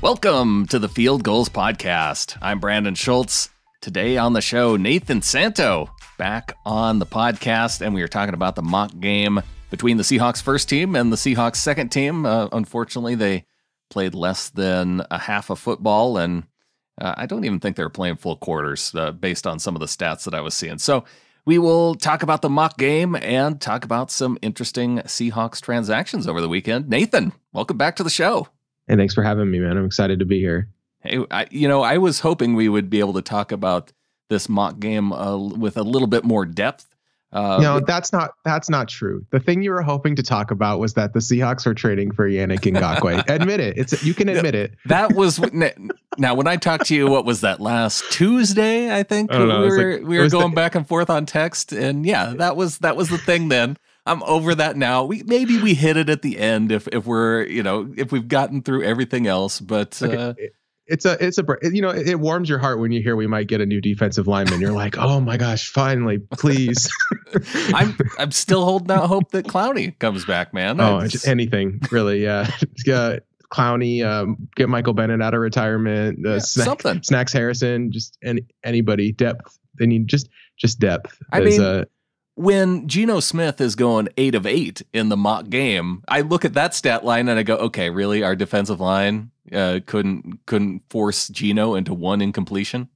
Welcome to the Field Goals Podcast. I'm Brandon Schultz. Today on the show, Nathan Santo back on the podcast, and we are talking about the mock game between the Seahawks first team and the Seahawks second team. Uh, unfortunately, they played less than a half of football, and uh, I don't even think they were playing full quarters uh, based on some of the stats that I was seeing. So we will talk about the mock game and talk about some interesting Seahawks transactions over the weekend. Nathan, welcome back to the show. Hey, thanks for having me, man. I'm excited to be here. Hey, I, you know, I was hoping we would be able to talk about this mock game uh, with a little bit more depth. Uh, no, that's not that's not true. The thing you were hoping to talk about was that the Seahawks are trading for Yannick Ngakoue. admit it. It's you can admit it. That was now when I talked to you. What was that last Tuesday? I think I know, we were like, we were going the, back and forth on text, and yeah, that was that was the thing then. I'm over that now. We maybe we hit it at the end if if we're you know if we've gotten through everything else, but okay. uh, it's a it's a you know it warms your heart when you hear we might get a new defensive lineman. You're like, oh my gosh, finally, please. I'm I'm still holding out hope that Clowney comes back, man. Oh, just anything really, yeah. yeah. Clowney, um, get Michael Bennett out of retirement. Uh, yeah, snack, something. Snacks Harrison, just any anybody depth. They need just just depth. I mean, uh, when Geno Smith is going eight of eight in the mock game, I look at that stat line and I go, okay, really, our defensive line uh, couldn't couldn't force Geno into one incompletion.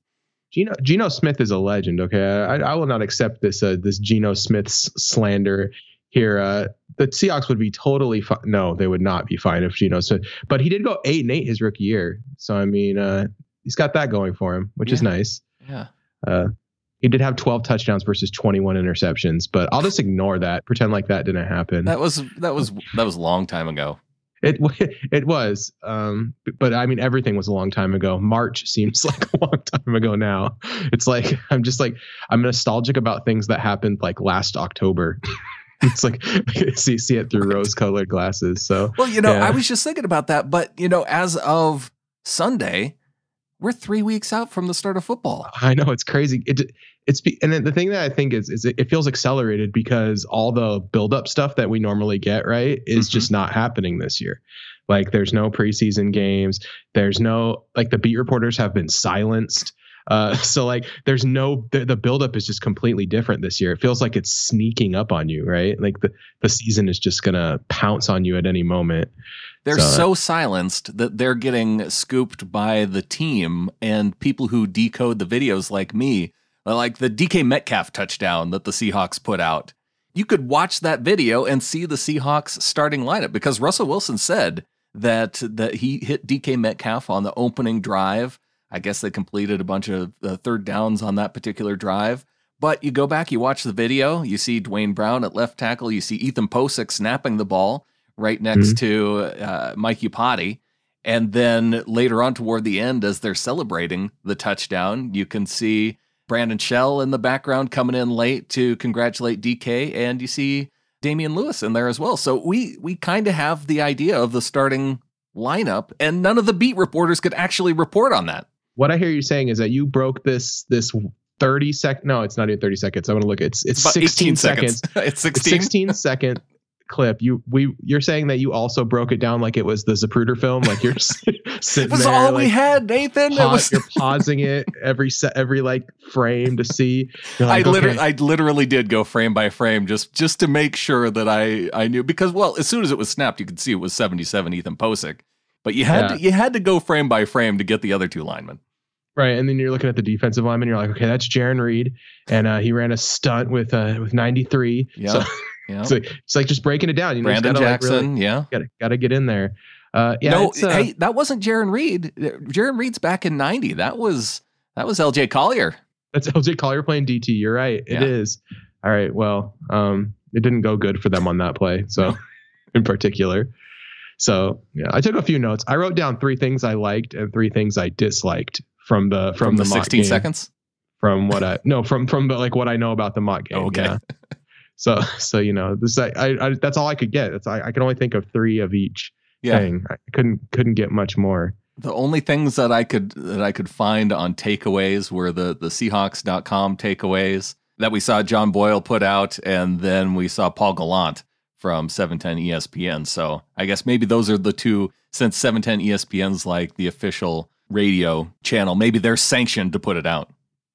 Geno Geno Smith is a legend. Okay, I, I will not accept this uh, this Geno Smith's slander here. Uh, the Seahawks would be totally fine. No, they would not be fine if Geno Smith. But he did go eight and eight his rookie year, so I mean, uh, he's got that going for him, which yeah. is nice. Yeah. He did have 12 touchdowns versus 21 interceptions, but I'll just ignore that. Pretend like that didn't happen. That was that was that was a long time ago. It it was, um, but I mean everything was a long time ago. March seems like a long time ago now. It's like I'm just like I'm nostalgic about things that happened like last October. it's like see see it through rose colored glasses. So well, you know, yeah. I was just thinking about that, but you know, as of Sunday, we're three weeks out from the start of football. I know it's crazy. It it's and the thing that I think is is it feels accelerated because all the buildup stuff that we normally get right is mm-hmm. just not happening this year. Like there's no preseason games. There's no like the beat reporters have been silenced. Uh, so like there's no the, the buildup is just completely different this year. It feels like it's sneaking up on you, right? Like the the season is just gonna pounce on you at any moment. They're so, so silenced that they're getting scooped by the team and people who decode the videos like me like the DK Metcalf touchdown that the Seahawks put out. You could watch that video and see the Seahawks starting lineup because Russell Wilson said that that he hit DK Metcalf on the opening drive. I guess they completed a bunch of uh, third downs on that particular drive. But you go back, you watch the video, you see Duane Brown at left tackle, you see Ethan Pocic snapping the ball right next mm-hmm. to uh, Mike Iupati. And then later on, toward the end, as they're celebrating the touchdown, you can see Brandon Shell in the background coming in late to congratulate DK, and you see Damien Lewis in there as well. So we we kind of have the idea of the starting lineup, and none of the beat reporters could actually report on that. What I hear you saying is that you broke this this 30 sec no it's not even 30 seconds i want to look it's it's, it's 16 seconds. seconds. it's 16 it's 16 second clip, you we you're saying that you also broke it down like it was the Zapruder film, like you're sitting. it was there, all like, we had, Nathan. Pause, was... you're pausing it every set, every like frame to see. Like, I literally, okay. I literally did go frame by frame just just to make sure that I I knew because well, as soon as it was snapped, you could see it was 77 Ethan Pocic, but you had yeah. to, you had to go frame by frame to get the other two linemen. Right, and then you're looking at the defensive lineman. You're like, okay, that's Jarran Reed, and uh, he ran a stunt with uh, with 93. Yeah. So yeah. So it's like just breaking it down. You know, Brandon gotta, Jackson. Like, really, yeah. Gotta, gotta get in there. Uh, yeah. No, uh, hey, that wasn't Jarran Reed. Jarran Reed's back in 90. That was, that was LJ Collier. That's LJ Collier playing DT. You're right. It yeah. is. All right. Well, um, it didn't go good for them on that play. So in particular. So yeah, I took a few notes. I wrote down three things I liked and three things I disliked from the from, from the, the 16 game. seconds. From what I no from from the, like what I know about the mock game. Oh, okay. Yeah. So so you know this I, I, I that's all I could get. That's I, I can only think of three of each yeah. thing. I couldn't couldn't get much more. The only things that I could that I could find on takeaways were the the Seahawks.com takeaways that we saw John Boyle put out, and then we saw Paul Gallant from 710 ESPN. So I guess maybe those are the two, since 710 ESPN's like the official radio channel, maybe they're sanctioned to put it out.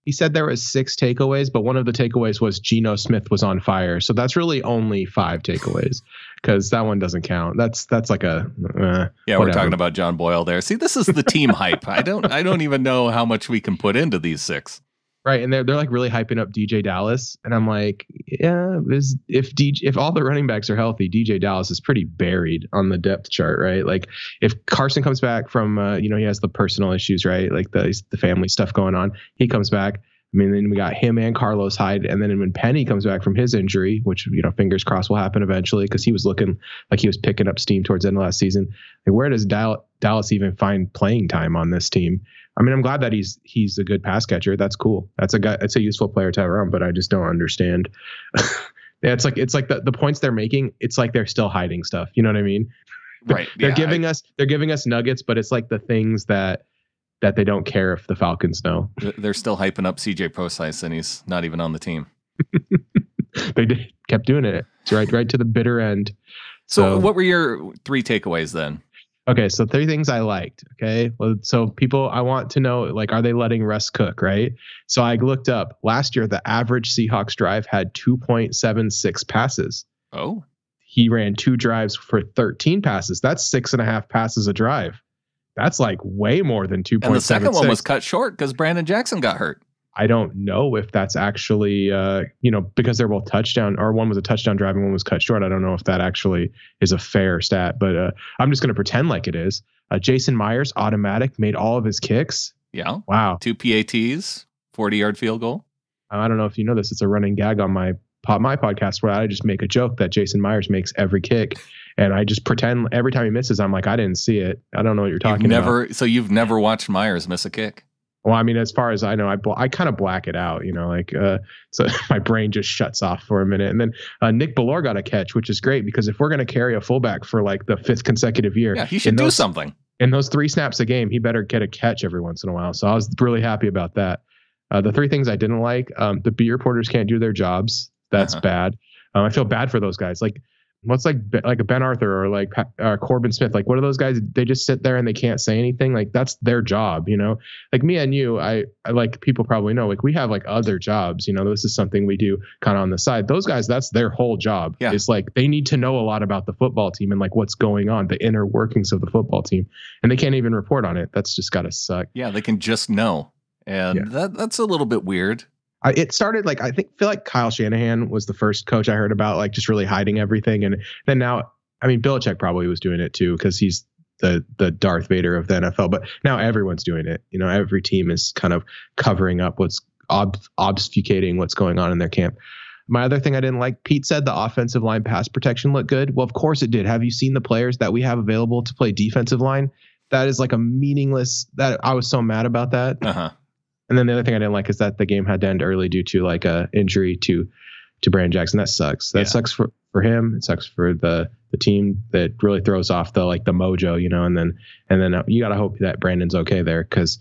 He said there was six takeaways, but one of the takeaways was Geno Smith was on fire. So that's really only five takeaways because that one doesn't count. That's that's like a uh, yeah. We're talking about John Boyle there. See, this is the team hype. I don't I don't even know how much we can put into these six. Right, and they're they're like really hyping up DeeJay Dallas, and I'm like, yeah, if DJ, if all the running backs are healthy, DeeJay Dallas is pretty buried on the depth chart, right? Like if Carson comes back from, uh, you know, he has the personal issues, right? Like the the family stuff going on, he comes back. I mean, then we got him and Carlos Hyde, and then when Penny comes back from his injury, which you know, fingers crossed will happen eventually, because he was looking like he was picking up steam towards the end of last season. Like, where does Dallas even find playing time on this team? I mean, I'm glad that he's he's a good pass catcher. That's cool. That's a guy. It's a useful player to have around. But I just don't understand. yeah, it's like it's like the, the points they're making. It's like they're still hiding stuff. You know what I mean? Right. they're yeah, giving I, us they're giving us nuggets, but it's like the things that that they don't care if the Falcons know. They're still hyping up CJ Prosise, and he's not even on the team. they did, kept doing it. It's right right to the bitter end. So, so, what were your three takeaways then? Okay, so three things I liked. Okay, well, so people, I want to know, like, are they letting Russ cook? Right. So I looked up last year. The average Seahawks drive had 2.76 passes. Oh. He ran two drives for 13 passes. That's six and a half passes a drive. That's like way more than 2.76. And the second one was cut short because Brandon Jackson got hurt. I don't know if that's actually, uh, you know, because they're both touchdown, or one was a touchdown drive and one was cut short. I don't know if that actually is a fair stat, but uh, I'm just going to pretend like it is. Uh, Jason Myers, automatic, made all of his kicks. Yeah. Wow. Two PATs, 40 yard field goal. I don't know if you know this. It's a running gag on my my podcast where I just make a joke that Jason Myers makes every kick, and I just pretend every time he misses, I'm like, I didn't see it. I don't know what you're talking you've never, about. So you've never watched Myers miss a kick? Well, I mean, as far as I know, I I kind of black it out, you know, like uh, so my brain just shuts off for a minute. And then uh, Nick Bellore got a catch, which is great because if we're going to carry a fullback for like the fifth consecutive year, yeah, he should do those, something. In those three snaps a game, he better get a catch every once in a while. So I was really happy about that. Uh, the three things I didn't like: um, the beat reporters can't do their jobs. That's uh-huh. bad. Um, I feel bad for those guys. Like what's like like a Ben Arthur or like uh, Corbin Smith? Like what are those guys? They just sit there and they can't say anything. Like that's their job, you know. Like me and you, I, I like people probably know. Like we have like other jobs, you know. This is something we do kind of on the side. Those guys, that's their whole job. Yeah. It's like they need to know a lot about the football team and like what's going on, the inner workings of the football team, and they can't even report on it. That's just gotta suck. Yeah, they can just know, and yeah. that that's a little bit weird. I, it started like I think feel like Kyle Shanahan was the first coach I heard about like just really hiding everything, and then now I mean Belichick probably was doing it too because he's the the Darth Vader of the NFL, but now everyone's doing it. You know, every team is kind of covering up what's ob- obfuscating what's going on in their camp. My other thing I didn't like, Pete said the offensive line pass protection looked good. Well, of course it did. Have you seen the players that we have available to play defensive line? That is like a meaningless. That I was so mad about that. Uh-huh. And then the other thing I didn't like is that the game had to end early due to like a injury to to Brandon Jackson. That sucks. That yeah. sucks for, for him. It sucks for the the team that really throws off the like the mojo, you know. And then and then uh, you got to hope that Brandon's okay there because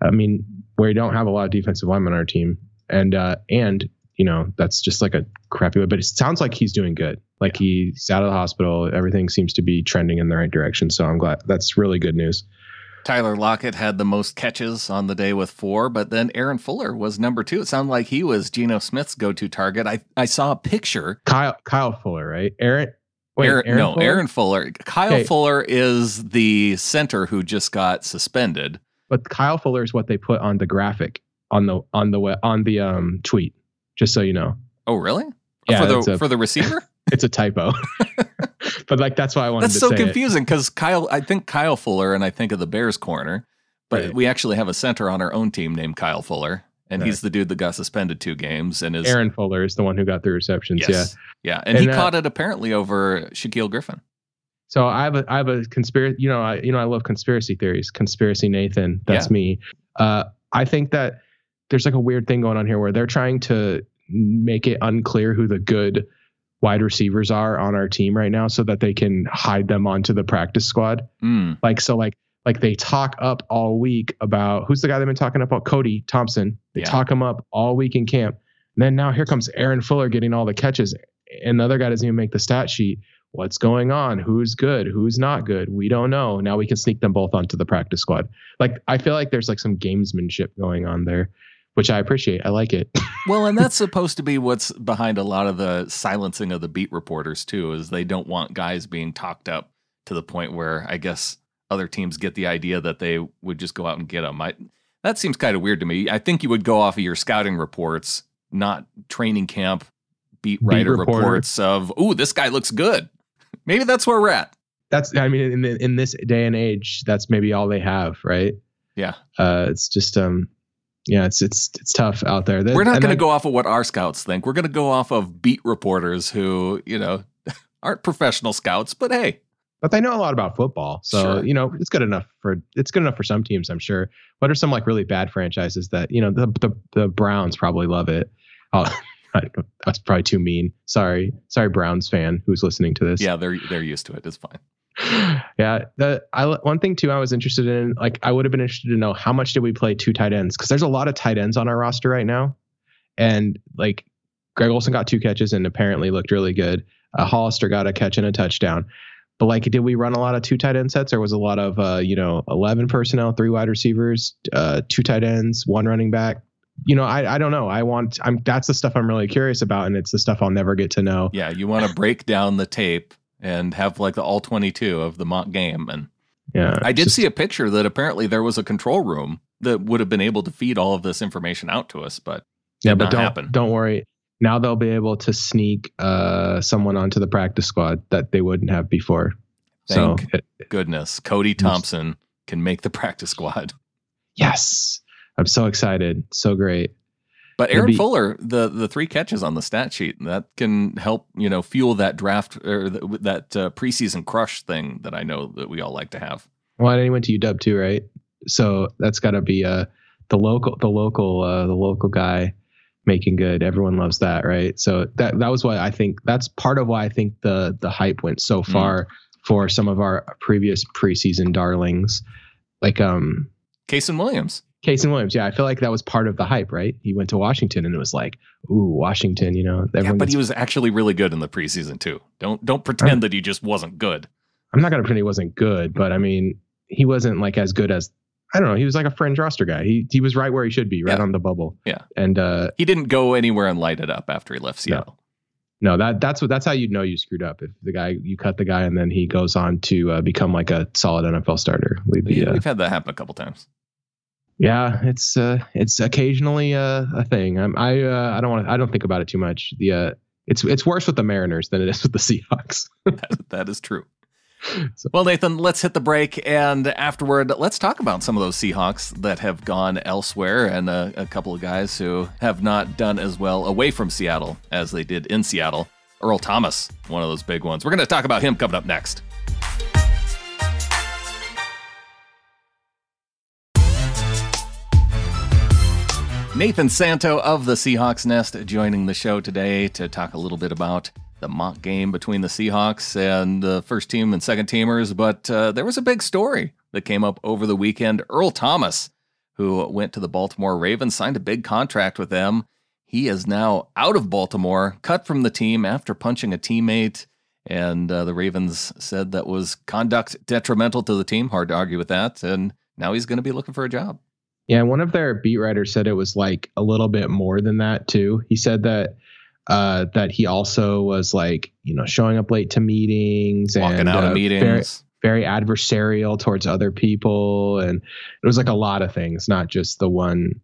I mean we don't have a lot of defensive linemen on our team, and uh, and you know that's just like a crappy way. But it sounds like he's doing good. Like yeah. he's out of the hospital. Everything seems to be trending in the right direction. So I'm glad. That's really good news. Tyler Lockett had the most catches on the day with four, but then Aaron Fuller was number two. It sounded like he was Geno Smith's go-to target. I, I saw a picture. Kyle Kyle Fuller, right? Aaron. Wait, Aaron, Aaron no, Fuller? Aaron Fuller. Kyle okay. Fuller is the center who just got suspended. But Kyle Fuller is what they put on the graphic on the on the on the um tweet. Just so you know. Oh, really? Yeah, for the a, for the receiver. it's a typo. but like that's why I wanted that's so confusing because Kyle, I think Kyle Fuller, and I think of the Bears corner, but right. we actually have a center on our own team named Kyle Fuller, and right. he's the dude that got suspended two games. And is Aaron Fuller is the one who got the receptions. Yes. Yeah, yeah, and, and he uh, caught it apparently over Shaquill Griffin. So I have a I have a conspiracy. You know, I you know I love conspiracy theories. Conspiracy Nathan, that's yeah. me. Uh, I think that there's like a weird thing going on here where they're trying to make it unclear who the good wide receivers are on our team right now so that they can hide them onto the practice squad. Mm. Like so like like they talk up all week about who's the guy they've been talking about Cody Thompson. They yeah. talk him up all week in camp. And then now here comes Aaron Fuller getting all the catches and the other guy doesn't even make the stat sheet. What's going on? Who's good? Who's not good? We don't know. Now we can sneak them both onto the practice squad. Like I feel like there's like some gamesmanship going on there, which I appreciate. I like it. well, and that's supposed to be what's behind a lot of the silencing of the beat reporters too, is they don't want guys being talked up to the point where I guess other teams get the idea that they would just go out and get them. I, that seems kind of weird to me. I think you would go off of your scouting reports, not training camp beat writer beat reports of, "Ooh, this guy looks good." maybe that's where we're at. That's I mean in in this day and age, that's maybe all they have, right? Yeah. Uh, it's just um, yeah, it's it's it's tough out there. We're not going to go off of what our scouts think. We're going to go off of beat reporters who you know aren't professional scouts, but hey. But they know a lot about football, so sure. you know it's good enough for it's good enough for some teams, I'm sure. What are some like really bad franchises that you know the the, the Browns probably love it? Oh, that's probably too mean. Sorry, sorry, Browns fan who's listening to this. Yeah, they're they're used to it. It's fine. Yeah, the I one thing too I was interested in, like I would have been interested to know how much did we play two tight ends because there's a lot of tight ends on our roster right now, and like Greg Olsen got two catches and apparently looked really good. Uh, Hollister got a catch and a touchdown. But like, did we run a lot of two tight end sets, or was a lot of uh, you know eleven personnel, three wide receivers, uh, two tight ends, one running back, you know, I, I don't know. I want I'm that's the stuff I'm really curious about, and it's the stuff I'll never get to know. Yeah, you want to break down the tape and have like the all 22 of the mock game, and yeah, I did just, see a picture that apparently there was a control room that would have been able to feed all of this information out to us, but yeah, but don't happen. don't worry. Now they'll be able to sneak uh, someone onto the practice squad that they wouldn't have before. Thank so, goodness, Cody Thompson can make the practice squad. Yes. I'm so excited. So great. But Aaron be, Fuller, the the three catches on the stat sheet, that can help you know fuel that draft or that uh, preseason crush thing that I know that we all like to have. Well, and he went to UW too, right? So that's got to be uh, the local the local uh, the local guy making good. Everyone loves that, right? So that that was why I think that's part of why I think the the hype went so mm. far mm. for some of our previous preseason darlings, like um, Kasen Williams. Kasen Williams, yeah, I feel like that was part of the hype, right? He went to Washington, and it was like, ooh, Washington, you know. Yeah, but he was actually really good in the preseason too. Don't don't pretend I'm, that he just wasn't good. I'm not gonna pretend he wasn't good, but I mean, he wasn't like as good as I don't know. He was like a fringe roster guy. He he was right where he should be, right yeah. on the bubble. Yeah, and uh, he didn't go anywhere and light it up after he left Seattle. No. no, that that's what that's how you know you screwed up. If the guy you cut the guy and then he goes on to uh, become like a solid NFL starter. We'd be, uh, we've had that happen a couple times. Yeah, it's uh, it's occasionally uh, a thing. I'm, I uh, I don't want I don't think about it too much. The uh, it's it's worse with the Mariners than it is with the Seahawks. that, that is true. So. Well, Nathan, let's hit the break, and afterward, let's talk about some of those Seahawks that have gone elsewhere, and a, a couple of guys who have not done as well away from Seattle as they did in Seattle. Earl Thomas, one of those big ones. We're going to talk about him coming up next. Nathan Santo of the Seahawks Nest joining the show today to talk a little bit about the mock game between the Seahawks and the first team and second teamers. But uh, there was a big story that came up over the weekend. Earl Thomas, who went to the Baltimore Ravens, signed a big contract with them. He is now out of Baltimore, cut from the team after punching a teammate. And uh, the Ravens said that was conduct detrimental to the team. Hard to argue with that. And now he's going to be looking for a job. Yeah, one of their beat writers said it was like a little bit more than that too. He said that uh, that he also was like you know showing up late to meetings and walking and out uh, of meetings. Very, very adversarial towards other people, and it was like a lot of things, not just the one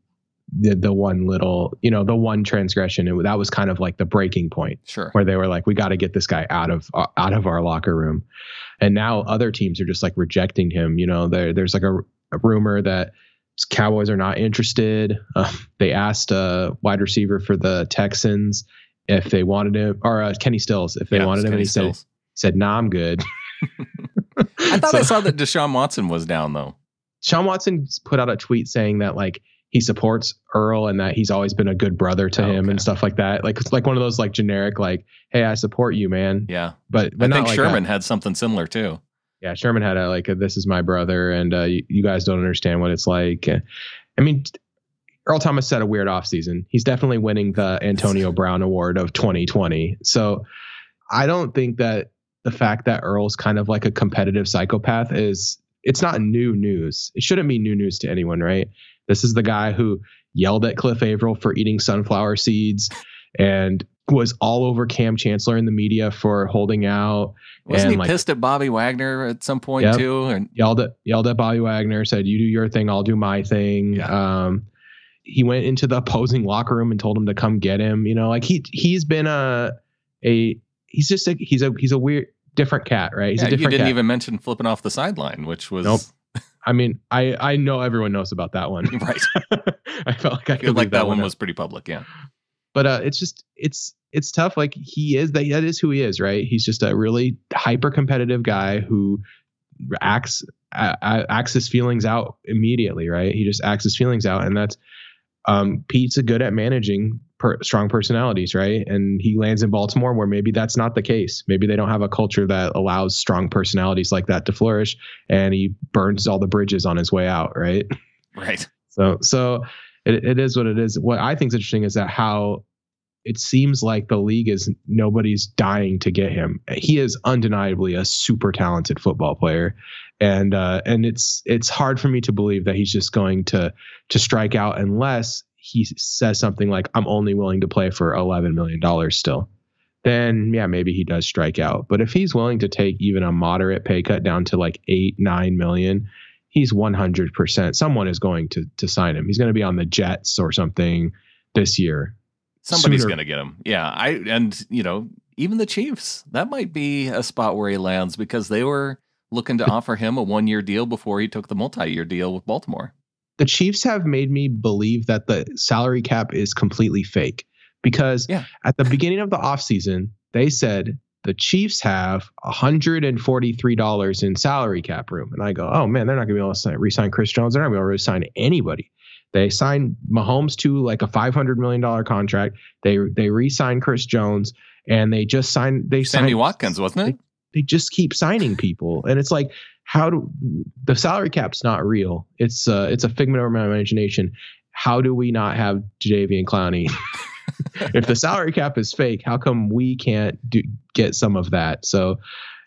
the, the one little you know the one transgression. It, that was kind of like the breaking point sure. where they were like we got to get this guy out of uh, out of our locker room. And now other teams are just like rejecting him you know? There there's like a, a rumor that Cowboys are not interested. Uh, they asked a wide receiver for the Texans if they wanted him, or uh, Kenny Stills if they yeah, wanted him, Kenny and he Stills. said, said, "Nah, I'm good." I thought so, I saw that Deshaun Watson was down though. Sean Watson put out a tweet saying that like he supports Earl and that he's always been a good brother to oh, him okay. and stuff like that. Like it's like one of those like generic like, "Hey, I support you, man." Yeah, but, but I think like Sherman that. had something similar too yeah, Sherman had a like, a, this is my brother, and uh, you, you, guys don't understand what it's like. I mean, Earl Thomas had a weird offseason. He's definitely winning the Antonio Brown Award of 2020. So I don't think that the fact that Earl's kind of like a competitive psychopath is it's not new news. It shouldn't be new news to anyone, right? This is the guy who yelled at Cliff Avril for eating sunflower seeds and was all over Cam Chancellor in the media for holding out. Wasn't and he like, pissed at Bobby Wagner at some point Yep. too? And yelled at yelled at Bobby Wagner, said, "You do your thing, I'll do my thing." Yeah. Um, he went into the opposing locker room and told him to come get him. You know, like he he's been a a he's just a he's a he's a weird different cat, right? He's yeah, a you different didn't cat. even mention flipping off the sideline, which was Nope. I mean, I I know everyone knows about that one. right. I felt like I I could feel like leave that one out. was pretty public. Yeah. but uh, it's just it's it's tough. Like he is that that is who he is, right? He's just a really hyper competitive guy who acts uh, acts his feelings out immediately, right? He just acts his feelings out, and that's um, Pete's a good at managing per, strong personalities, right? And he lands in Baltimore where maybe that's not the case. Maybe they don't have a culture that allows strong personalities like that to flourish, and he burns all the bridges on his way out, right? Right. So so it, it is what it is. What I think is interesting is that how it seems like the league is nobody's dying to get him. He is undeniably a super talented football player, and uh, and it's it's hard for me to believe that he's just going to to strike out unless he says something like I'm only willing to play for 11 million dollars still. Then yeah, maybe he does strike out. But if he's willing to take even a moderate pay cut down to like eight nine million, he's 100%. Someone is going to to sign him. He's going to be on the Jets or something this year. Somebody's going to get him. Yeah. I and you know even the Chiefs that might be a spot where he lands because they were looking to offer him a one year deal before he took the multi year deal with Baltimore. The Chiefs have made me believe that the salary cap is completely fake because Yeah. at the beginning of the offseason, they said the Chiefs have $143 in salary cap room. And I go, oh man, they're not going to be able to sign, re-sign Chris Jones. They're not going to be able to sign anybody. They signed Mahomes to like a $500 million contract. They they re-signed Chris Jones and they just signed they Sammy signed Watkins, wasn't it? they just keep signing people. And it's like how do the salary cap's not real. It's uh it's a figment of my imagination. How do we not have Jadeveon Clowney? If the salary cap is fake how come we can't do get some of that? So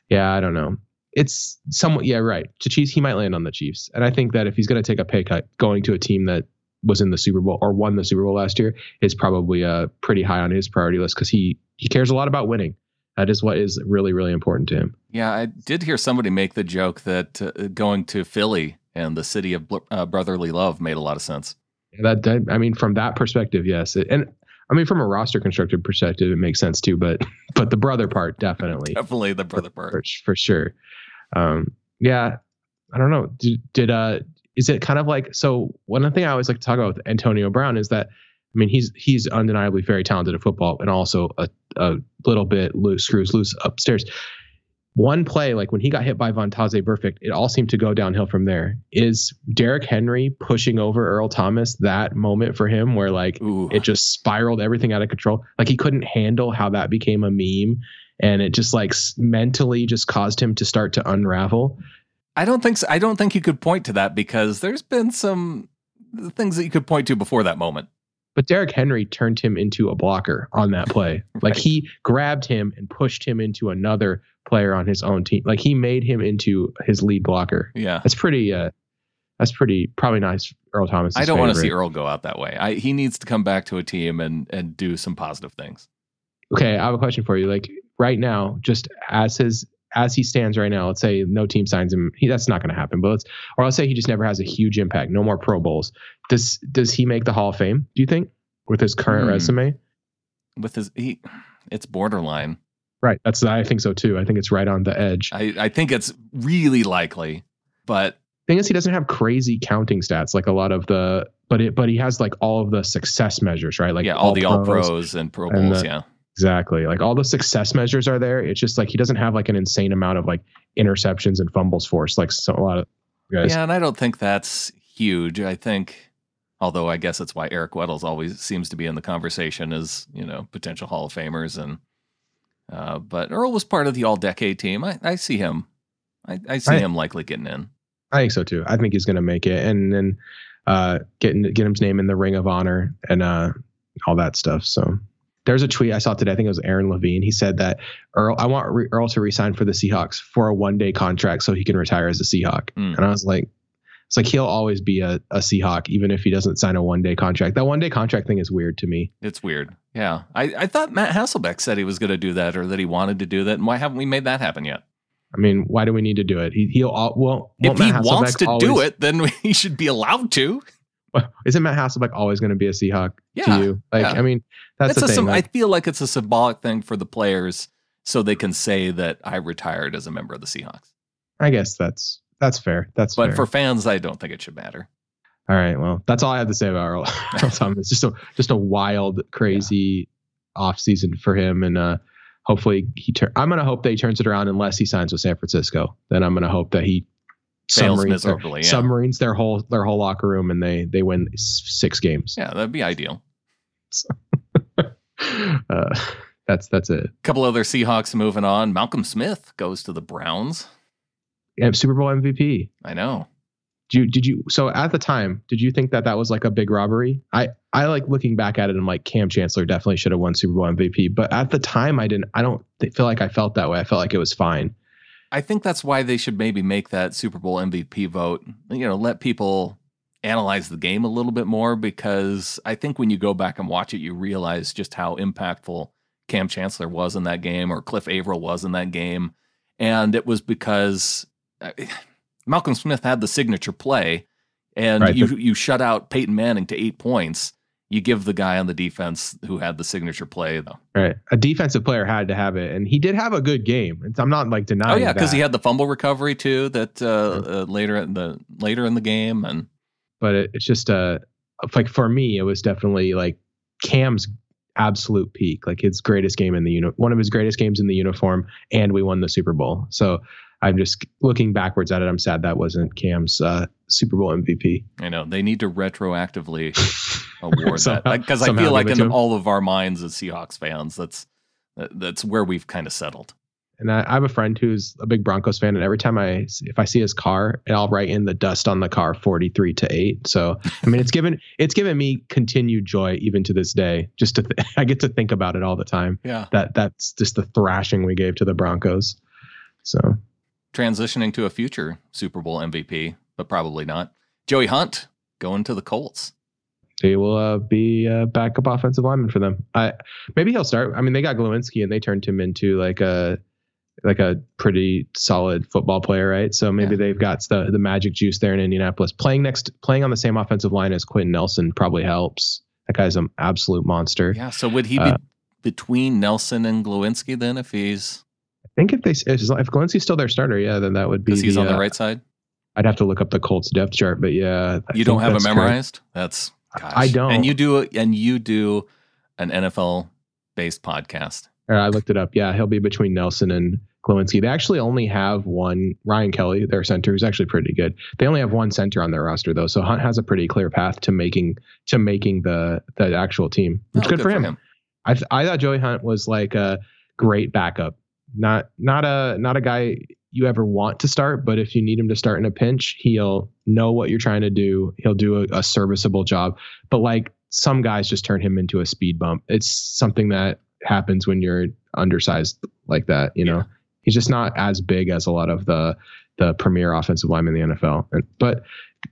yeah I don't know. It's somewhat yeah right. To Chiefs he might land on the Chiefs. And I think that if he's going to take a pay cut going to a team that was in the Super Bowl or won the Super Bowl last year is probably uh pretty high on his priority list because he he cares a lot about winning that is what is really really important to him Yeah, I did hear somebody make the joke that uh, going to Philly and the city of bl- uh, brotherly love made a lot of sense. That, that I mean, from that perspective, yes, It- and I mean, from a roster constructed perspective, it makes sense too. But but the brother part definitely Definitely the brother part. for, for sure. Um, yeah, I don't know. Did, did uh, is it kind of like so? One thing I always like to talk about with Antonio Brown is that I mean he's he's undeniably very talented at football and also a a little bit loose screws loose upstairs. One play, like when he got hit by Vontaze Burfict, it all seemed to go downhill from there. Is Derrick Henry pushing over Earl Thomas that moment for him where like Ooh, it just spiraled everything out of control. Like he couldn't handle how that became a meme, and it just like mentally just caused him to start to unravel. I don't think so. I don't think you could point to that because there's been some things that you could point to before that moment. But Derrick Henry turned him into a blocker on that play. Like he grabbed him and pushed him into another player on his own team. Like he made him into his lead blocker. Yeah. That's pretty. uh That's pretty. Probably nice. Earl Thomas. I don't want to see Earl go out that way. I, he needs to come back to a team and and do some positive things. Okay, I have a question for you. Like right now, just as his as he stands right now, let's say no team signs him. He, that's not going to happen. But let's or let's say he just never has a huge impact. No more Pro Bowls. Does does he make the Hall of Fame? Do you think with his current Hmm. resume? With his, he, it's borderline. Right. That's I think so too. I think it's right on the edge. I, I think it's really likely, but Thing is, he doesn't have crazy counting stats like a lot of the. But it but he has like all of the success measures, right? Like yeah, all, the all pros and Pro and Bowls. the- yeah. Exactly. Like all the success measures are there. It's just like he doesn't have like an insane amount of like interceptions and fumbles forced like so, a lot of guys. Yeah, and I don't think that's huge. I think, although I guess that's why Eric Weddles always seems to be in the conversation as you know potential Hall of Famers, and uh, but Earl was part of the All Decade team. I, I see him. I, I see I- him likely getting in. I think so too. I think he's going to make it. And then uh, getting get his name in the Ring of Honor and uh, all that stuff. So there's a tweet I saw today. I think it was Aaron Levine. He said that Earl, I want Earl to resign for the Seahawks for a one day contract so he can retire as a Seahawk. Mm. And I was like, it's like he'll always be a, a Seahawk even if he doesn't sign a one day contract. That one day contract thing is weird to me. It's weird. Yeah, I, I thought Matt Hasselbeck said he was going to do that or that he wanted to do that, and why haven't we made that happen yet? I mean, why do we need to do it? He, he'll all, well, if he wants to always, do it, then he should be allowed to. Well, isn't Matt Hasselbeck always going to be a Seahawk yeah, to you? Like, yeah. I mean, that's it's the thing. Like, I feel like it's a symbolic thing for the players, so they can say that I retired as a member of the Seahawks. I guess that's that's fair. That's but fair. for fans, I don't think it should matter. All right. Well, that's all I have to say about Earl, Earl Thomas. It's just a just a wild, crazy yeah. off season for him, and uh, hopefully he. Tur- I'm gonna hope that he turns it around unless he signs with San Francisco. Then I'm gonna hope that he submarines their, yeah. submarines their whole their whole locker room and they they win six games. Yeah, that'd be ideal. uh, that's that's it. A couple other Seahawks moving on. Malcolm Smith goes to the Browns. Yeah, Super Bowl MVP. I know. Did you, did you so at the time did you think that that was like a big robbery i i like looking back at it and like cam chancellor definitely should have won super bowl mvp but at the time i didn't i don't feel like i felt that way i felt like it was fine i think that's why they should maybe make that super bowl mvp vote you know let people analyze the game a little bit more because i think when you go back and watch it you realize just how impactful Cam chancellor was in that game or cliff avril was in that game and it was because uh, Malcolm Smith had the signature play, and right, you you shut out Peyton Manning to eight points. You give the guy on the defense who had the signature play though. Right, a defensive player had to have it, and he did have a good game. I'm not like denying. Oh yeah, because he had the fumble recovery too. That uh, uh, later in the later in the game, and but it, it's just uh like for me, it was definitely like Cam's absolute peak, like his greatest game in the uni- one of his greatest games in the uniform, and we won the Super Bowl. So I'm just looking backwards at it. I'm sad that wasn't Cam's uh, Super Bowl MVP. I know they need to retroactively award somehow, that because I feel like in all of our minds as Seahawks fans, that's that's where we've kind of settled. And I, I, have a friend who's a big Broncos fan, and every time I if I see his car, I'll write in the dust on the car 43 to eight. So I mean, it's given it's given me continued joy even to this day. Just to th- I get to think about it all the time. Yeah, that that's just the thrashing we gave to the Broncos. So transitioning to a future Super Bowl MVP, but probably not. Joey Hunt going to the Colts. He will uh, be a backup offensive lineman for them. I maybe he'll start. I mean, they got Glowinski and they turned him into like a like a pretty solid football player, right? So maybe yeah. they've got the the magic juice there in Indianapolis. Playing next, playing on the same offensive line as Quenton Nelson probably helps. That guy's an absolute monster. Yeah. So would he be uh, between Nelson and Glowinski then if he's think if they if Glowinski's still their starter, yeah, then that would be. Because he's the, on the uh, right side. I'd have to look up the Colts depth chart, but yeah, I you don't have it memorized. Correct. That's gosh. I don't. And you do, and you do an NFL based podcast. I looked it up. Yeah, he'll be between Nelson and Glowinski. They actually only have one. Ryan Kelly, their center, who's actually pretty good. They only have one center on their roster though, so Hunt has a pretty clear path to making to making the the actual team. It's oh, good, good, for him. him. I I thought Joey Hunt was like a great backup not not a not a guy you ever want to start, but if you need him to start in a pinch, he'll know what you're trying to do. He'll do a, a serviceable job. But like some guys just turn him into a speed bump. It's something that happens when you're undersized like that. You know, yeah. he's just not as big as a lot of the the premier offensive linemen in the NFL. And, but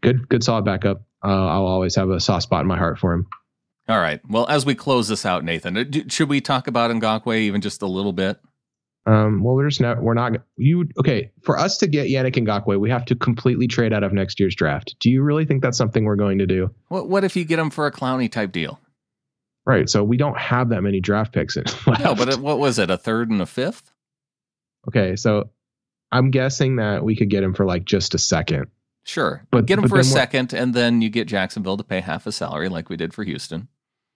good, good, solid backup. Uh, I'll always have a soft spot in my heart for him. All right. Well, as we close this out, Nathan, uh, should we talk about Ngakoue even just a little bit? Um, well, we're just not, we're not, you, okay, for us to get Yannick Ngakoue, we have to completely trade out of next year's draft. Do you really think that's something we're going to do? What, what if you get him for a Clowney type deal? Right. So we don't have that many draft picks in. No, but what was it? A third and a fifth? Okay. So I'm guessing that we could get him for like just a second. Sure. But get him for a second, and then you get Jacksonville to pay half a salary like we did for Houston.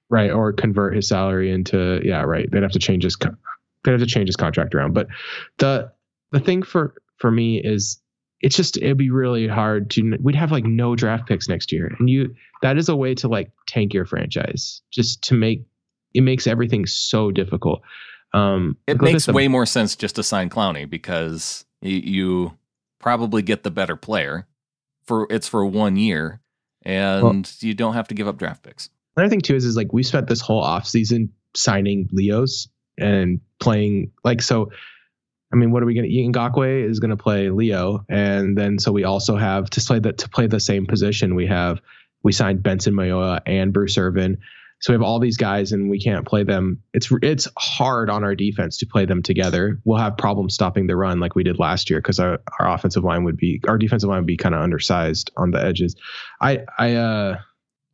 Right. Or convert his salary into, yeah, right. They'd have to change his they have to change his contract around. But the the thing for for me is it's just it'd be really hard to we'd have like no draft picks next year and you that is a way to like tank your franchise just to make it makes everything so difficult um it makes the, way more sense just to sign clowney because you, you probably get the better player for it's for one year and well, you don't have to give up draft picks. Another thing too is is like we spent this whole offseason signing Leos and playing like so. I mean, what are we going to? Ngakoue is going to play Leo, and then so we also have to play that to play the same position. We have we signed Benson Mayowa and Bruce Irvin. So we have all these guys, and we can't play them. It's it's hard on our defense to play them together. We'll have problems stopping the run like we did last year because our, our offensive line would be our defensive line would be kind of undersized on the edges. I I uh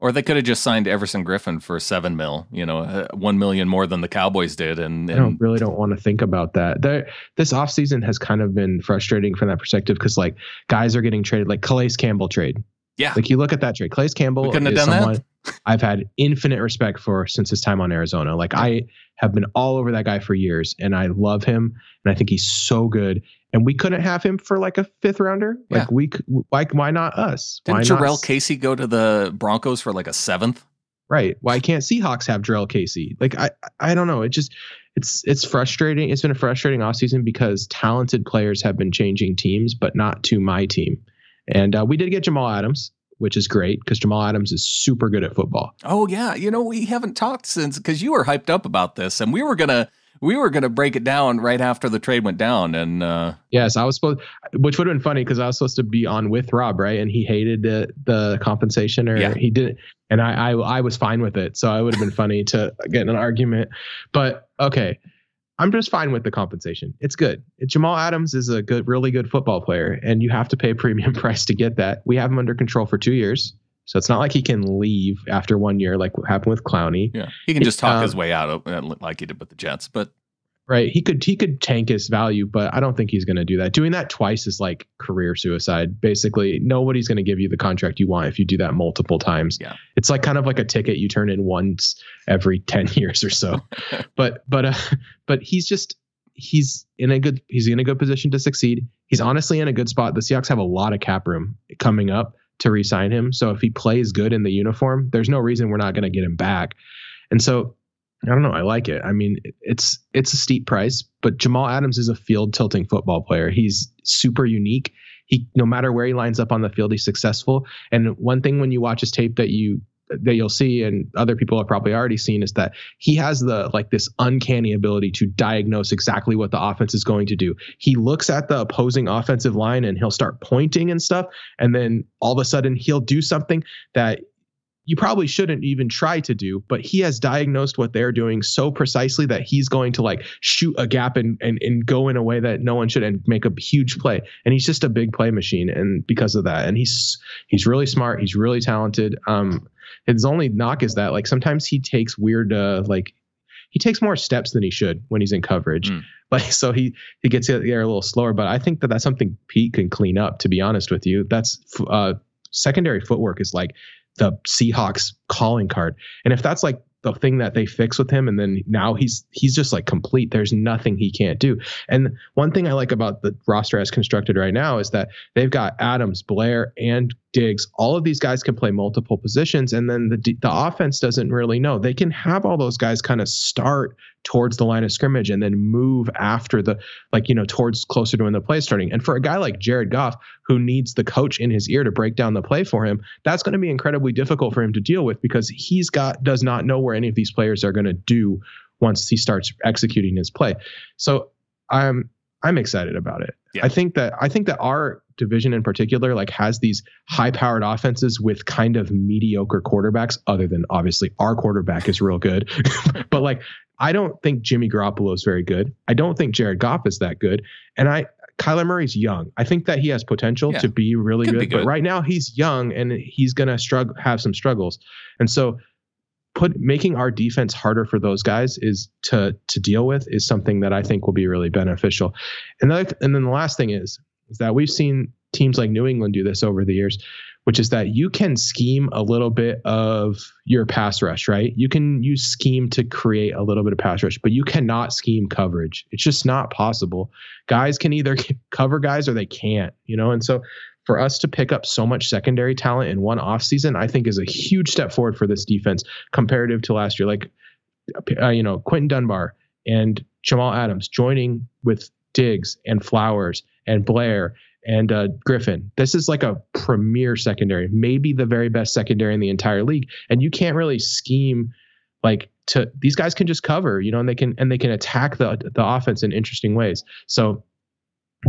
or they could have just signed Everson Griffen for seven mil, you know, uh, one million more than the Cowboys did. And, and I don't really don't want to think about that. There, this offseason has kind of been frustrating from that perspective because like guys are getting traded, like Calais Campbell trade. Yeah. Like you look at that trade. Calais Campbell we couldn't have done someone that. I've had infinite respect for since his time on Arizona. Like I have been all over that guy for years and I love him and I think he's so good. And we couldn't have him for like a fifth rounder. Like yeah. we like why not us? Didn't why Jurrell not? Casey go to the Broncos for like a seventh? Right. Why can't Seahawks have Jurrell Casey? Like I I don't know. It just it's it's frustrating. It's been a frustrating offseason because talented players have been changing teams, but not to my team. And uh, we did get Jamal Adams, which is great because Jamal Adams is super good at football. Oh yeah, you know we haven't talked since because you were hyped up about this, and we were gonna we were gonna break it down right after the trade went down. And uh, yes, I was supposed, which would have been funny because I was supposed to be on with Rob, right? And he hated the the compensation, or yeah. he didn't, and I, I I was fine with it, so it would have been funny to get in an argument. But okay, I'm just fine with the compensation. It's good. Jamal Adams is a good, really good football player, and you have to pay a premium price to get that. We have him under control for two years, so it's not like he can leave after one year, like what happened with Clowney. Yeah, he can just talk um, his way out of uh, like he did with the Jets, but right? He could he could tank his value, but I don't think he's going to do that. Doing that twice is like career suicide. Basically, nobody's going to give you the contract you want if you do that multiple times. Yeah, it's like kind of like a ticket you turn in once every ten years or so. but but uh, but he's just he's in a good he's in a good position to succeed. He's honestly in a good spot. The Seahawks have a lot of cap room coming up to re-sign him. So if he plays good in the uniform, there's no reason we're not going to get him back. And so I don't know. I like it. I mean, it's it's a steep price, but Jamal Adams is a field tilting football player. He's super unique. He no matter where he lines up on the field, he's successful. And one thing when you watch his tape that you that you'll see and other people have probably already seen is that he has the like this uncanny ability to diagnose exactly what the offense is going to do. He looks at the opposing offensive line and he'll start pointing and stuff and then all of a sudden he'll do something that you probably shouldn't even try to do, but he has diagnosed what they're doing so precisely that he's going to like shoot a gap and, and, and go in a way that no one should and make a huge play. And he's just a big play machine. And because of that, and he's, he's really smart. He's really talented. Um, his only knock is that like sometimes he takes weird, uh, like he takes more steps than he should when he's in coverage. Mm. Like, so he, he gets there a little slower, but I think that that's something Pete can clean up, to be honest with you. That's, uh, secondary footwork is like the Seahawks calling card. And if that's like the thing that they fix with him and then now he's he's just like complete there's nothing he can't do and one thing i like about the roster as constructed right now is that they've got adams blair and Diggs, all of these guys can play multiple positions, and then the the offense doesn't really know. They can have all those guys kind of start towards the line of scrimmage and then move after the like you know towards closer to when the play starting. And for a guy like Jared Goff who needs the coach in his ear to break down the play for him, that's going to be incredibly difficult for him to deal with because he's got does not know where any of these players are going to do once he starts executing his play. So I'm I'm excited about it. Yeah. I think that I think that our division in particular like has these high powered offenses with kind of mediocre quarterbacks other than obviously our quarterback is real good. But like I don't think Jimmy Garoppolo is very good. I don't think Jared Goff is that good. And I Kyler Murray's young. I think that he has potential yeah. to be really good, be good, but right now he's young and he's going to struggle have some struggles. And so put making our defense harder for those guys is to to deal with is something that I think will be really beneficial. And and then the last thing is is that we've seen teams like New England do this over the years, which is that you can scheme a little bit of your pass rush, right? You can use scheme to create a little bit of pass rush, but you cannot scheme coverage. It's just not possible. Guys can either cover guys or they can't, you know? And so for us to pick up so much secondary talent in one offseason, I think is a huge step forward for this defense comparative to last year. Like, uh, you know, Quinton Dunbar and Jamal Adams joining with Diggs and Flowers and Blair and uh, Griffin. This is like a premier secondary, maybe the very best secondary in the entire league. And you can't really scheme like to these guys can just cover, you know, and they can and they can attack the the offense in interesting ways. So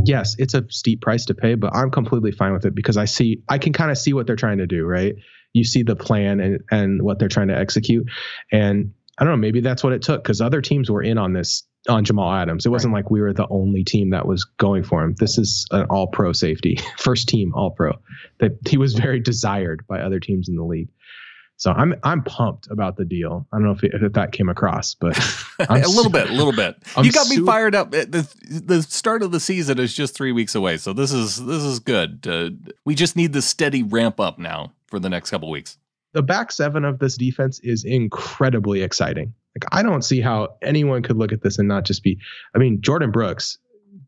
yes, it's a steep price to pay, but I'm completely fine with it because I see I can kind of see what they're trying to do, right? You see the plan and and what they're trying to execute. And I don't know, maybe that's what it took because other teams were in on this on Jamal Adams. It wasn't right. like we were the only team that was going for him. This is an all pro safety, first team all pro. That he was very desired by other teams in the league. So I'm I'm pumped about the deal. I don't know if, it, if that came across, but a little bit, a little bit. I'm you got me fired up. The the start of the season is just three weeks away, so this is this is good. Uh, we just need the steady ramp up now for the next couple weeks. The back seven of this defense is incredibly exciting. Like I don't see how anyone could look at this and not just be. I mean, Jordyn Brooks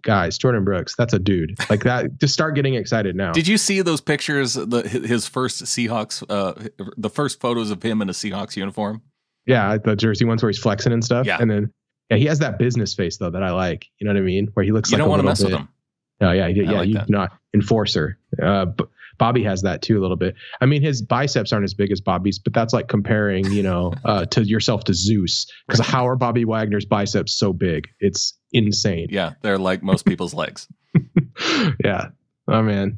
guys, Jordyn Brooks, that's a dude. Like that, just start getting excited now. Did you see those pictures? The his first Seahawks, uh, the first photos of him in a Seahawks uniform. Yeah, the jersey ones where he's flexing and stuff. Yeah, and then yeah, he has that business face though that I like. You know what I mean? Where he looks. You like don't want to mess bit, with him. Oh yeah, yeah, like you that. not enforcer. Uh, but Bobby has that too a little bit. I mean, his biceps aren't as big as Bobby's, but that's like comparing, you know, uh, to yourself to Zeus. Because how are Bobby Wagner's biceps so big? It's insane. Yeah, they're like most people's legs. yeah. Oh man,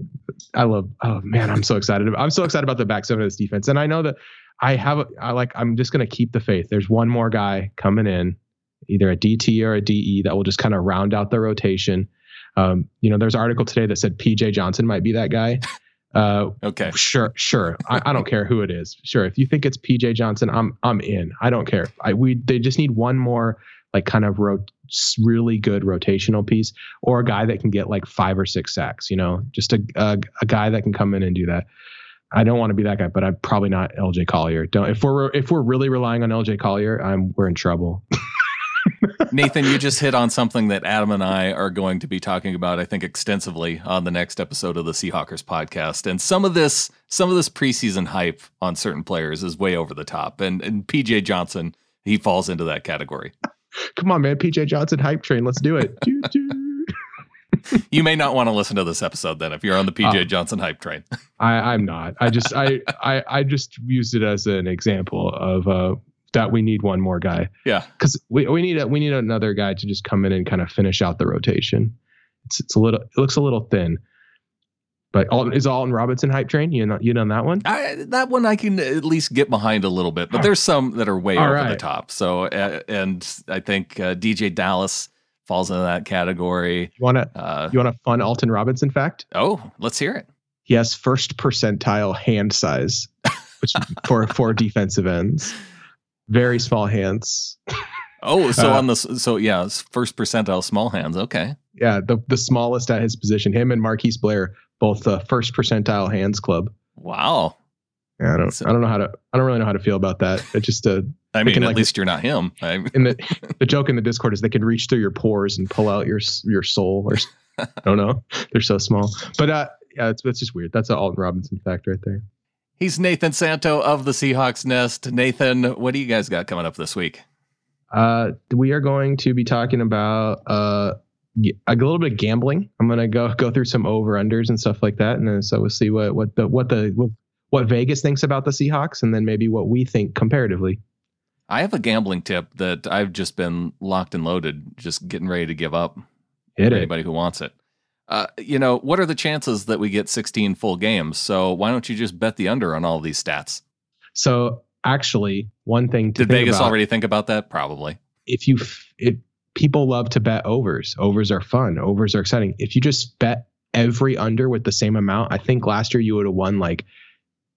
I love. Oh man, I'm so excited. I'm so excited about the back seven of this defense, and I know that I have. I like. I'm just gonna keep the faith. There's one more guy coming in, either a DT or a DE that will just kind of round out the rotation. Um, you know, there's an article today that said PJ Johnson might be that guy. Uh, okay. Sure, sure. I, I, don't care who it is. Sure, if you think it's PJ Johnson, I'm I'm in. I don't care. I we they just need one more like kind of ro- really good rotational piece or a guy that can get like five or six sacks. You know, just a a, a guy that can come in and do that. I don't want to be that guy, but I'm probably not LJ Collier. Don't if we're if we're really relying on LJ Collier, I'm we're in trouble. Nathan, you just hit on something that Adam and I are going to be talking about, I think, extensively on the next episode of the Seahawkers podcast. And some of this, some of this preseason hype on certain players is way over the top. And and PJ Johnson, he falls into that category. Come on, man, PJ Johnson hype train. Let's do it. you may not want to listen to this episode then if you're on the PJ uh, Johnson hype train. I, I'm not. I just I, I I just used it as an example of uh that we need one more guy. Yeah, because we, we need a, we need another guy to just come in and kind of finish out the rotation. It's it's a little it looks a little thin. But Alton, is Alton Robinson hype train? You know you know that one? I, that one I can at least get behind a little bit, but there's some that are way All over right. the top. So uh, and I think uh, DeeJay Dallas falls into that category. You want to uh, you want a fun Alton Robinson fact? Oh, let's hear it. He has first percentile hand size, which for for defensive ends very small hands. Oh, so uh, on the so yeah, first percentile small hands. Okay. Yeah, the the smallest at his position. Him and Marquise Blair, both the first percentile hands club. Wow. Yeah, I don't so, I don't know how to I don't really know how to feel about that. It just uh I mean, at like, least you're not him. in the the joke in the Discord is they can reach through your pores and pull out your your soul or I don't know. They're so small. But uh yeah, it's it's just weird. That's an Alton Robinson fact right there. He's Nathan Santo of the Seahawks Nest. Nathan, what do you guys got coming up this week? Uh, we are going to be talking about uh, a little bit of gambling. I'm gonna go go through some over unders and stuff like that, and then, so we'll see what what the what the what Vegas thinks about the Seahawks, and then maybe what we think comparatively. I have a gambling tip that I've just been locked and loaded, just getting ready to give up. Hit anybody who wants it. Uh, you know, what are the chances that we get 16 full games? So why don't you just bet the under on all these stats? So actually, one thing did Vegas about, already think about that? Probably. If you if people love to bet overs, overs are fun, overs are exciting. If you just bet every under with the same amount, I think last year you would have won like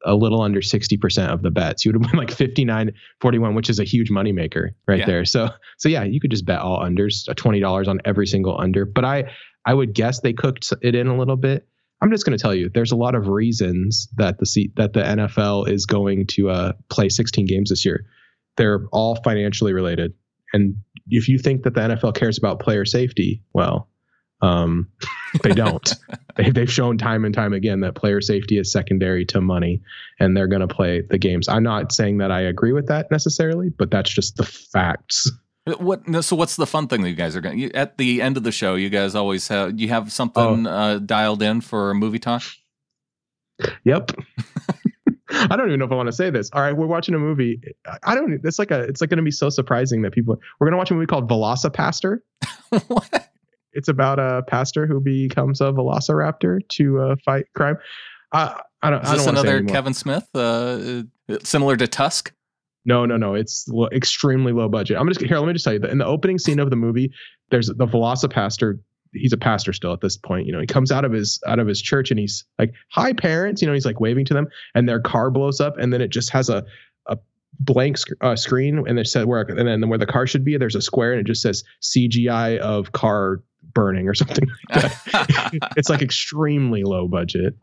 a little under 60% of the bets. You would have won like 59 41, which is a huge moneymaker right yeah. there. So so yeah, you could just bet all unders, $20 on every single under. But I I would guess they cooked it in a little bit. I'm just going to tell you, there's a lot of reasons that the C- that the NFL is going to uh, play 16 games this year. They're all financially related, and if you think that the NFL cares about player safety, well, um, they don't. they, they've shown time and time again that player safety is secondary to money, and they're going to play the games. I'm not saying that I agree with that necessarily, but that's just the facts. What? No, so what's the fun thing that you guys are going to at the end of the show? You guys always have you have something oh. uh, dialed in for a movie talk? Yep. I don't even know if I want to say this. All right, we're watching a movie. I don't. It's like a. It's like going to be so surprising that people. We're going to watch a movie called VelociPastor. what? It's about a pastor who becomes a velociraptor to uh, fight crime. Uh, I don't. Is this I don't another Kevin Smith? Uh, similar to Tusk. No, no, no. It's lo- extremely low budget. I'm just here. Let me just tell you that in the opening scene of the movie, there's the VelociPastor he's a pastor still at this point. You know, he comes out of his out of his church and he's like, "Hi, parents." You know, he's like waving to them, and their car blows up, and then it just has a a blank sc- uh, screen, and it said where and then where the car should be, there's a square, and it just says CGI of car burning or something like it's like extremely low budget.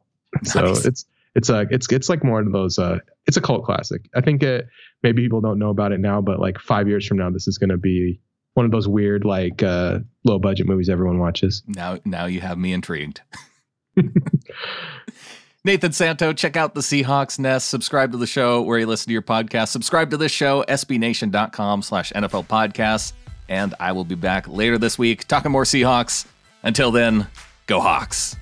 Nice. So it's it's a it's it's like more of those uh it's a cult classic. I think it maybe people don't know about it now, but like five years from now, this is going to be one of those weird like uh, low budget movies everyone watches. Now, now you have me intrigued. Nathan Santo, check out the Seahawks Nest. Subscribe to the show where you listen to your podcast. Subscribe to this show, sbnation.com slash NFL podcasts. And I will be back later this week talking more Seahawks. Until then, go Hawks.